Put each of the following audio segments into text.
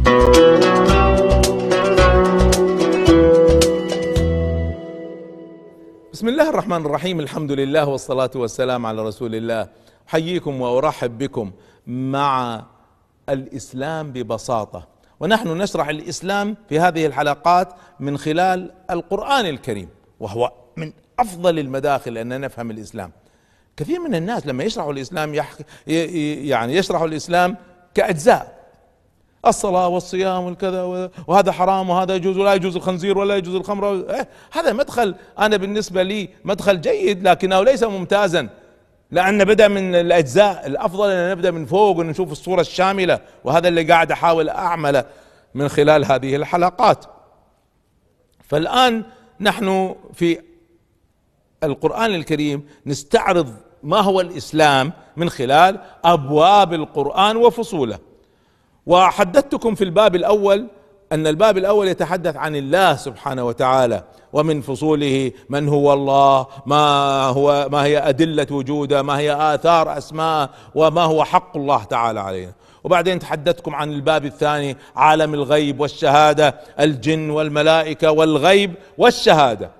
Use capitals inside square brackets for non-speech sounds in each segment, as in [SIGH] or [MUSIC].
بسم الله الرحمن الرحيم. الحمد لله والصلاة والسلام على رسول الله. أحييكم وأرحب بكم مع الإسلام ببساطة. ونحن نشرح الإسلام في هذه الحلقات من خلال القرآن الكريم وهو من أفضل المداخل أن نفهم الإسلام. كثير من الناس لما يشرحوا الإسلام. يعني يشرحوا الإسلام كأجزاء. الصلاة والصيام والكذا وهذا حرام وهذا يجوز ولا يجوز الخنزير ولا يجوز الخمر. إيه هذا مدخل. أنا بالنسبة لي مدخل جيد لكنه ليس ممتازا. لأن بدأ من الأجزاء الأفضل أن نبدأ من فوق ونشوف الصورة الشاملة وهذا اللي قاعد أحاول أعمله من خلال هذه الحلقات. فالآن نحن في القرآن الكريم نستعرض ما هو الإسلام من خلال أبواب القرآن وفصوله. وحدثتكم في الباب الأول أن الباب الأول يتحدث عن الله سبحانه وتعالى ومن فصوله من هو الله ما هو ما هي أدلة وجوده ما هي آثار أسماء وما هو حق الله تعالى علينا. وبعدين تحدثتكم عن الباب الثاني عالم الغيب والشهادة الجن والملائكة والغيب والشهادة.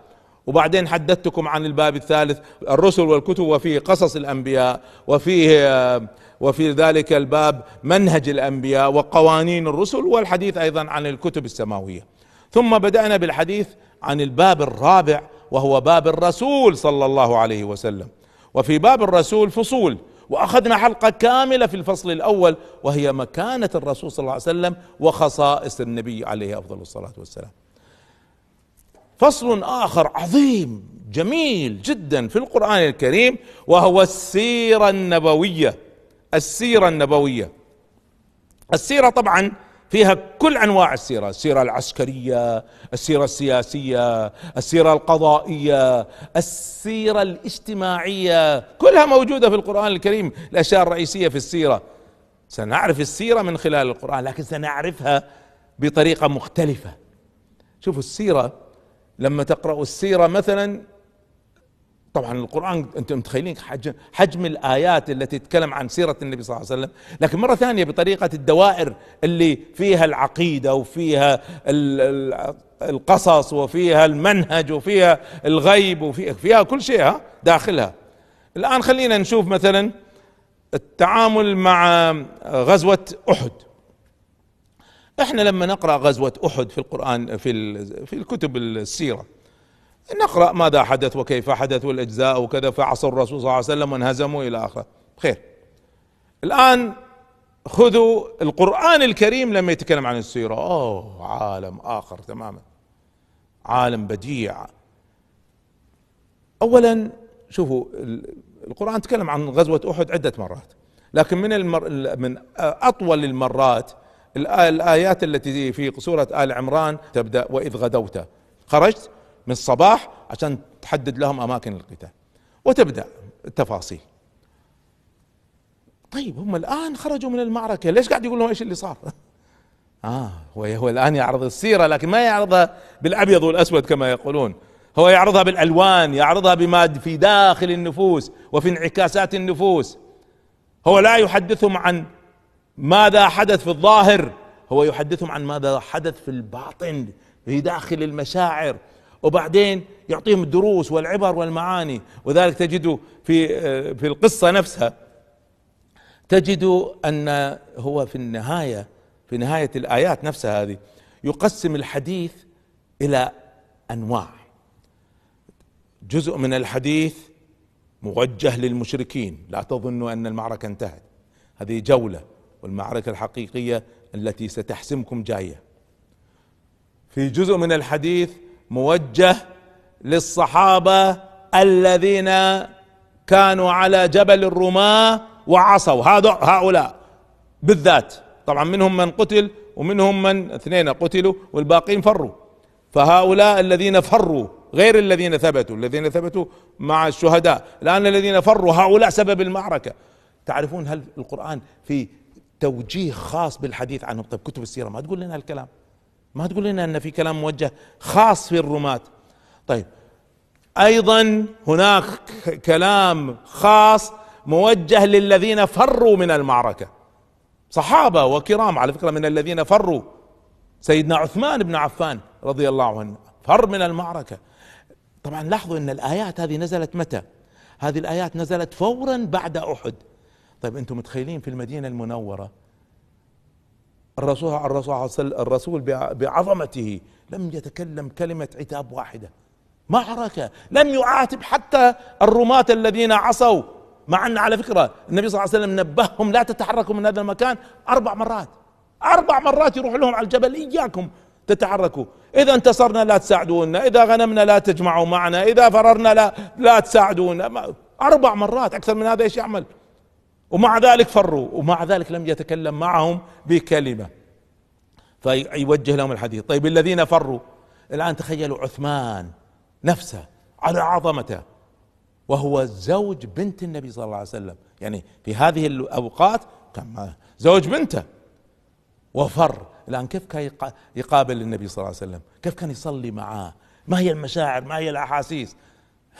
وبعدين حدثتكم عن الباب الثالث الرسل والكتب وفيه قصص الأنبياء وفيه وفي ذلك الباب منهج الأنبياء وقوانين الرسل والحديث أيضا عن الكتب السماوية. ثم بدأنا بالحديث عن الباب الرابع وهو باب الرسول صلى الله عليه وسلم. وفي باب الرسول فصول وأخذنا حلقة كاملة في الفصل الأول وهي مكانة الرسول صلى الله عليه وسلم وخصائص النبي عليه أفضل الصلاة والسلام. فصل آخر عظيم جميل جدا في القرآن الكريم وهو السيرة النبوية السيرة النبوية. السيرة طبعا فيها كل أنواع السيرة السيرة العسكرية السيرة السياسية السيرة القضائية السيرة الاجتماعية كلها موجودة في القرآن الكريم الأشياء الرئيسية في السيرة. سنعرف السيرة من خلال القرآن لكن سنعرفها بطريقة مختلفة. شوفوا السيرة لما تقرأوا السيرة مثلا طبعا القرآن أنتم متخيلين حجم, حجم الآيات التي تتكلم عن سيرة النبي صلى الله عليه وسلم. لكن مرة ثانية بطريقة الدوائر اللي فيها العقيدة وفيها القصص وفيها المنهج وفيها الغيب وفيها فيها كل شيء داخلها. الآن خلينا نشوف مثلا التعامل مع غزوة أحد. إحنا لما نقرأ غزوة أحد في القرآن في في الكتب السيرة نقرأ ماذا حدث وكيف حدث والأجزاء وكذا عصر الرسول صلى الله عليه وسلم وانهزموا إلى آخره. خير. الآن خذوا القرآن الكريم لما يتكلم عن السيرة. أوه عالم آخر تماما. عالم بديع. اولا شوفوا القرآن تكلم عن غزوة أحد عدة مرات لكن من المر من أطول المرات الآيات التي في سورة آل عمران تبدأ وإذ غدوت. خرجت من الصباح عشان تحدد لهم أماكن القتال. وتبدأ التفاصيل. طيب هم الآن خرجوا من المعركة. ليش قاعد يقول لهم إيش اللي صار؟ [LAUGHS] آه هو, هو الآن يعرض السيرة لكن ما يعرضها بالأبيض والأسود كما يقولون. هو يعرضها بالألوان يعرضها بما في داخل النفوس وفي انعكاسات النفوس. هو لا يحدثهم عن ماذا حدث في الظاهر؟ هو يحدثهم عن ماذا حدث في الباطن في داخل المشاعر. وبعدين يعطيهم الدروس والعبر والمعاني. وذلك تجد في في القصة نفسها. تجد أن هو في النهاية في نهاية الآيات نفسها هذه يقسم الحديث إلى أنواع. جزء من الحديث موجه للمشركين. لا تظنوا أن المعركة انتهت. هذه جولة. والمعركة الحقيقية التي ستحسمكم جاية. في جزء من الحديث موجه للصحابة الذين كانوا على جبل الرماة وعصوا. هذا هؤلاء بالذات. طبعا منهم من قتل ومنهم من اثنين قتلوا والباقين فروا. فهؤلاء الذين فروا غير الذين ثبتوا الذين ثبتوا مع الشهداء الآن الذين فروا هؤلاء سبب المعركة. تعرفون هل القرآن في توجيه خاص بالحديث عنهم طيب كتب السيرة ما تقول لنا الكلام ما تقول لنا إن في كلام موجه خاص في الرماة طيب أيضا هناك كلام خاص موجه للذين فروا من المعركة. صحابة وكرام على فكرة من الذين فروا. سيدنا عثمان بن عفان رضي الله عنه فر من المعركة. طبعا لاحظوا إن الآيات هذه نزلت متى؟ هذه الآيات نزلت فورا بعد أحد. طيب أنتم متخيلين في المدينة المنورة الرسول الرسول الرسول بعظمته لم يتكلم كلمة عتاب واحدة. معركة لم يعاتب حتى الرماة الذين عصوا. مع أن على فكرة النبي صلى الله عليه وسلم نبههم لا تتحركوا من هذا المكان أربع مرات. أربع مرات يروح لهم على الجبل إياكم تتحركوا. إذا انتصرنا لا تساعدونا إذا غنمنا لا تجمعوا معنا إذا فررنا لا لا تساعدونا. أربع مرات أكثر من هذا إيش يعمل؟ ومع ذلك فروا ومع ذلك لم يتكلم معهم بكلمة. فيوجه لهم الحديث. طيب الذين فروا؟ الآن تخيلوا عثمان نفسه على عظمته وهو زوج بنت النبي صلى الله عليه وسلم. يعني في هذه الأوقات كان زوج بنته. وفر. الآن كيف كان يقابل النبي صلى الله عليه وسلم؟ كيف كان يصلي معاه؟ ما هي المشاعر؟ ما هي الأحاسيس؟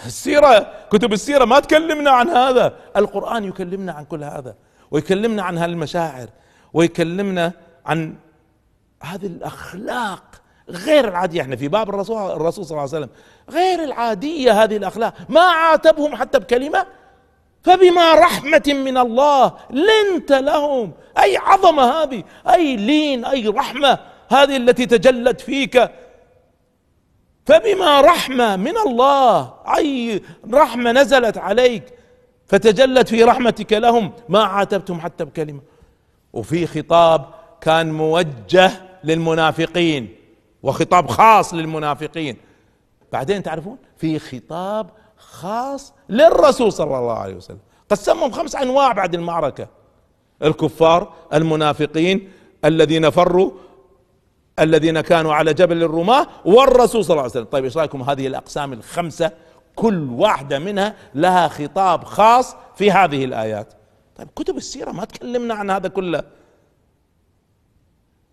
السيرة كتب السيرة ما تكلمنا عن هذا. القرآن يكلمنا عن كل هذا ويكلمنا عن هالمشاعر ويكلمنا عن هذه الأخلاق غير العادية. إحنا في باب الرسول الرسول صلى الله عليه وسلم غير العادية هذه الأخلاق. ما عاتبهم حتى بكلمة. فبما رحمة من الله لنت لهم. أي عظمة هذه؟ أي لين أي رحمة هذه التي تجلت فيك. فبما رحمة من الله أي رحمة نزلت عليك فتجلت في رحمتك لهم ما عاتبتم حتى بكلمة. وفي خطاب كان موجه للمنافقين وخطاب خاص للمنافقين. بعدين تعرفون؟ في خطاب خاص للرسول صلى الله عليه وسلم. قسمهم خمس أنواع بعد المعركة. الكفار المنافقين الذين فروا الذين كانوا على جبل الرماة والرسول صلى الله عليه وسلم. طيب إيش رأيكم هذه الأقسام الخمسة؟ كل واحدة منها لها خطاب خاص في هذه الآيات. طيب كتب السيرة ما تكلمنا عن هذا كله.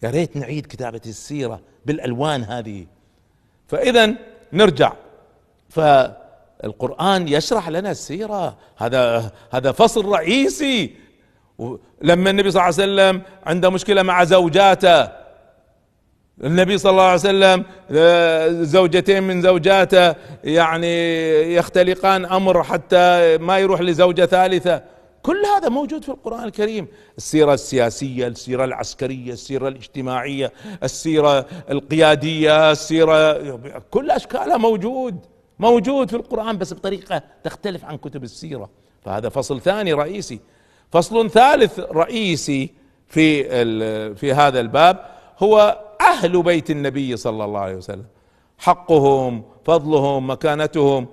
يا ريت نعيد كتابة السيرة بالألوان هذه. فإذا نرجع. فالقرآن يشرح لنا السيرة. هذا هذا فصل رئيسي. لما النبي صلى الله عليه وسلم عنده مشكلة مع زوجاته النبي صلى الله عليه وسلم آه، زوجتين من زوجاته يعني يختلقان أمر حتى ما يروح لزوجة ثالثة. كل هذا موجود في القرآن الكريم. السيرة السياسية السيرة العسكرية السيرة الاجتماعية السيرة القيادية السيرة كل أشكالها موجود موجود في القرآن بس بطريقة تختلف عن كتب السيرة. فهذا فصل ثاني رئيسي. فصل ثالث رئيسي في في هذا الباب هو أهل بيت النبي صلى الله عليه وسلم. حقهم فضلهم مكانتهم.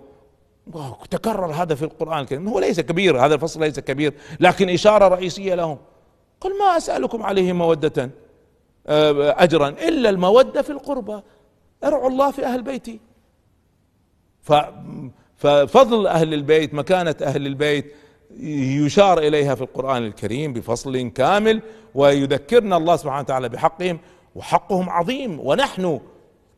تكرر هذا في القرآن الكريم. هو ليس كبير هذا الفصل ليس كبير لكن إشارة رئيسية لهم. قل ما أسألكم عليه مودة آه، أجرا إلا المودة في القربى. أرعوا الله في أهل بيتي. ففضل أهل البيت مكانة أهل البيت يشار إليها في القرآن الكريم بفصل كامل ويذكرنا الله سبحانه وتعالى بحقهم. وحقهم عظيم ونحن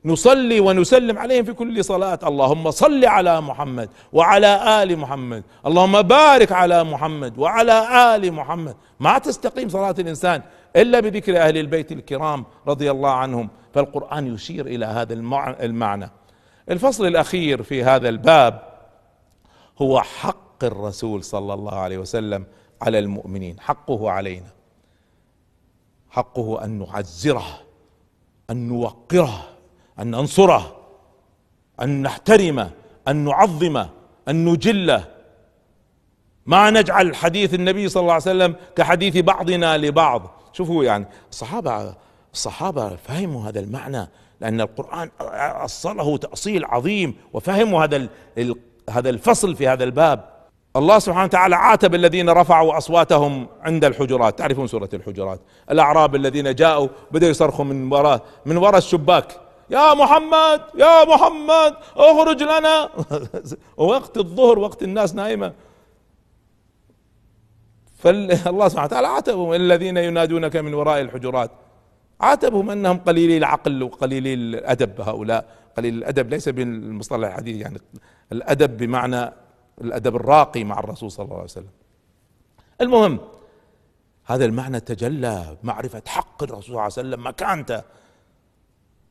نصلي ونسلم عليهم في كل صلاة. اللهم صل على محمد وعلى آل محمد. اللهم بارك على محمد وعلى آل محمد. ما تستقيم صلاة الإنسان إلا بذكر أهل البيت الكرام رضي الله عنهم. فالقرآن يشير إلى هذا المعنى. الفصل الأخير في هذا الباب هو حق الرسول صلى الله عليه وسلم على المؤمنين. حقه علينا. حقه أن نعزره. أن نوقره أن ننصره أن نحترمه أن نعظمه أن نجله. ما نجعل حديث النبي صلى الله عليه وسلم كحديث بعضنا لبعض. شوفوا يعني الصحابة الصحابة فهموا هذا المعنى لأن القرآن أصله تأصيل عظيم وفهموا هذا هذا الفصل في هذا الباب. الله سبحانه وتعالى عاتب الذين رفعوا أصواتهم عند الحجرات. تعرفون سورة الحجرات؟ الأعراب الذين جاءوا بدأوا يصرخوا من وراء من وراء الشباك. يا محمد! يا محمد! اخرج لنا! [LAUGHS] وقت الظهر وقت الناس نايمه فالله سبحانه وتعالى عاتبهم. الذين ينادونك من وراء الحجرات. عاتبهم أنهم قليلي العقل وقليلي الأدب. هؤلاء قليل الأدب. ليس بالمصطلح الحديث يعني. الأدب بمعنى الأدب الراقي مع الرسول صلى الله عليه وسلم. المهم هذا المعنى تجلى معرفة حق الرسول صلى الله عليه وسلم مكانته.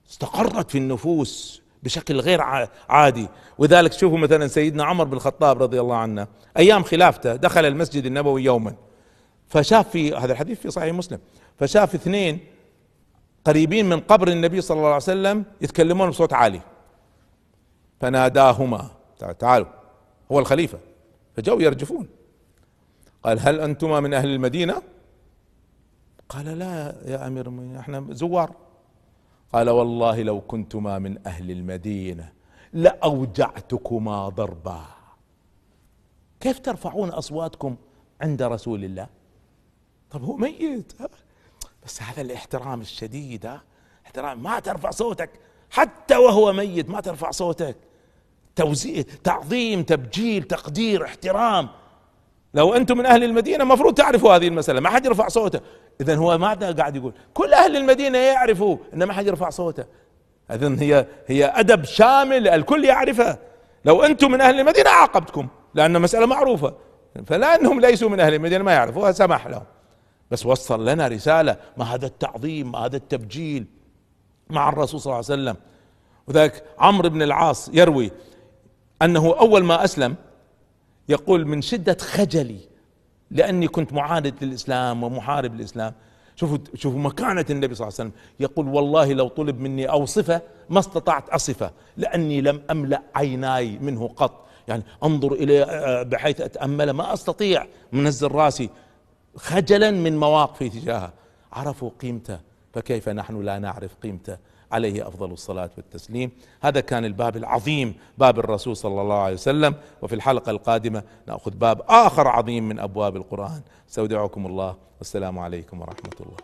استقرت في النفوس بشكل غير عادي. وذلك شوفوا مثلا سيدنا عمر بن الخطاب رضي الله عنه. أيام خلافته دخل المسجد النبوي يوما. فشاف في هذا الحديث في صحيح مسلم. فشاف اثنين قريبين من قبر النبي صلى الله عليه وسلم يتكلمون بصوت عالي. فناداهما. تعالوا. هو الخليفة. فجاءوا يرجفون. قال هل أنتما من أهل المدينة؟ قال لا يا أمير المؤمنين إحنا زوار. قال والله لو كنتما من أهل المدينة لأوجعتكما ضربا. كيف ترفعون أصواتكم عند رسول الله؟ طب هو ميت. بس هذا الاحترام الشديد احترام ما ترفع صوتك. حتى وهو ميت ما ترفع صوتك. توزيع تعظيم تبجيل تقدير احترام. لو أنتم من أهل المدينة المفروض تعرفوا هذه المسألة ما حد يرفع صوته. اذا هو ماذا قاعد يقول؟ كل أهل المدينة يعرفوا إن ما حد يرفع صوته. اذا هي هي أدب شامل الكل يعرفه. لو أنتم من أهل المدينة عاقبتكم لأن مساله معروفة. فلا أنهم ليسوا من أهل المدينة ما يعرفوها سمح لهم. بس وصل لنا رسالة ما هذا التعظيم ما هذا التبجيل مع الرسول صلى الله عليه وسلم. وذلك عمرو بن العاص يروي أنه أول ما أسلم يقول من شدة خجلي لأني كنت معاند للإسلام ومحارب للإسلام. شوفوا شوفوا مكانة النبي صلى الله عليه وسلم. يقول والله لو طلب مني أوصفة ما استطعت اصفه لأني لم أملأ عيناي منه قط. يعني أنظر اليه آه، بحيث اتامله ما أستطيع منزل رأسي خجلا من مواقفي تجاهه عرفوا قيمته فكيف نحن لا نعرف قيمته؟ عليه أفضل الصلاة والتسليم. هذا كان الباب العظيم باب الرسول صلى الله عليه وسلم. وفي الحلقة القادمة نأخذ باب آخر عظيم من أبواب القرآن. استودعكم الله. والسلام عليكم ورحمة الله.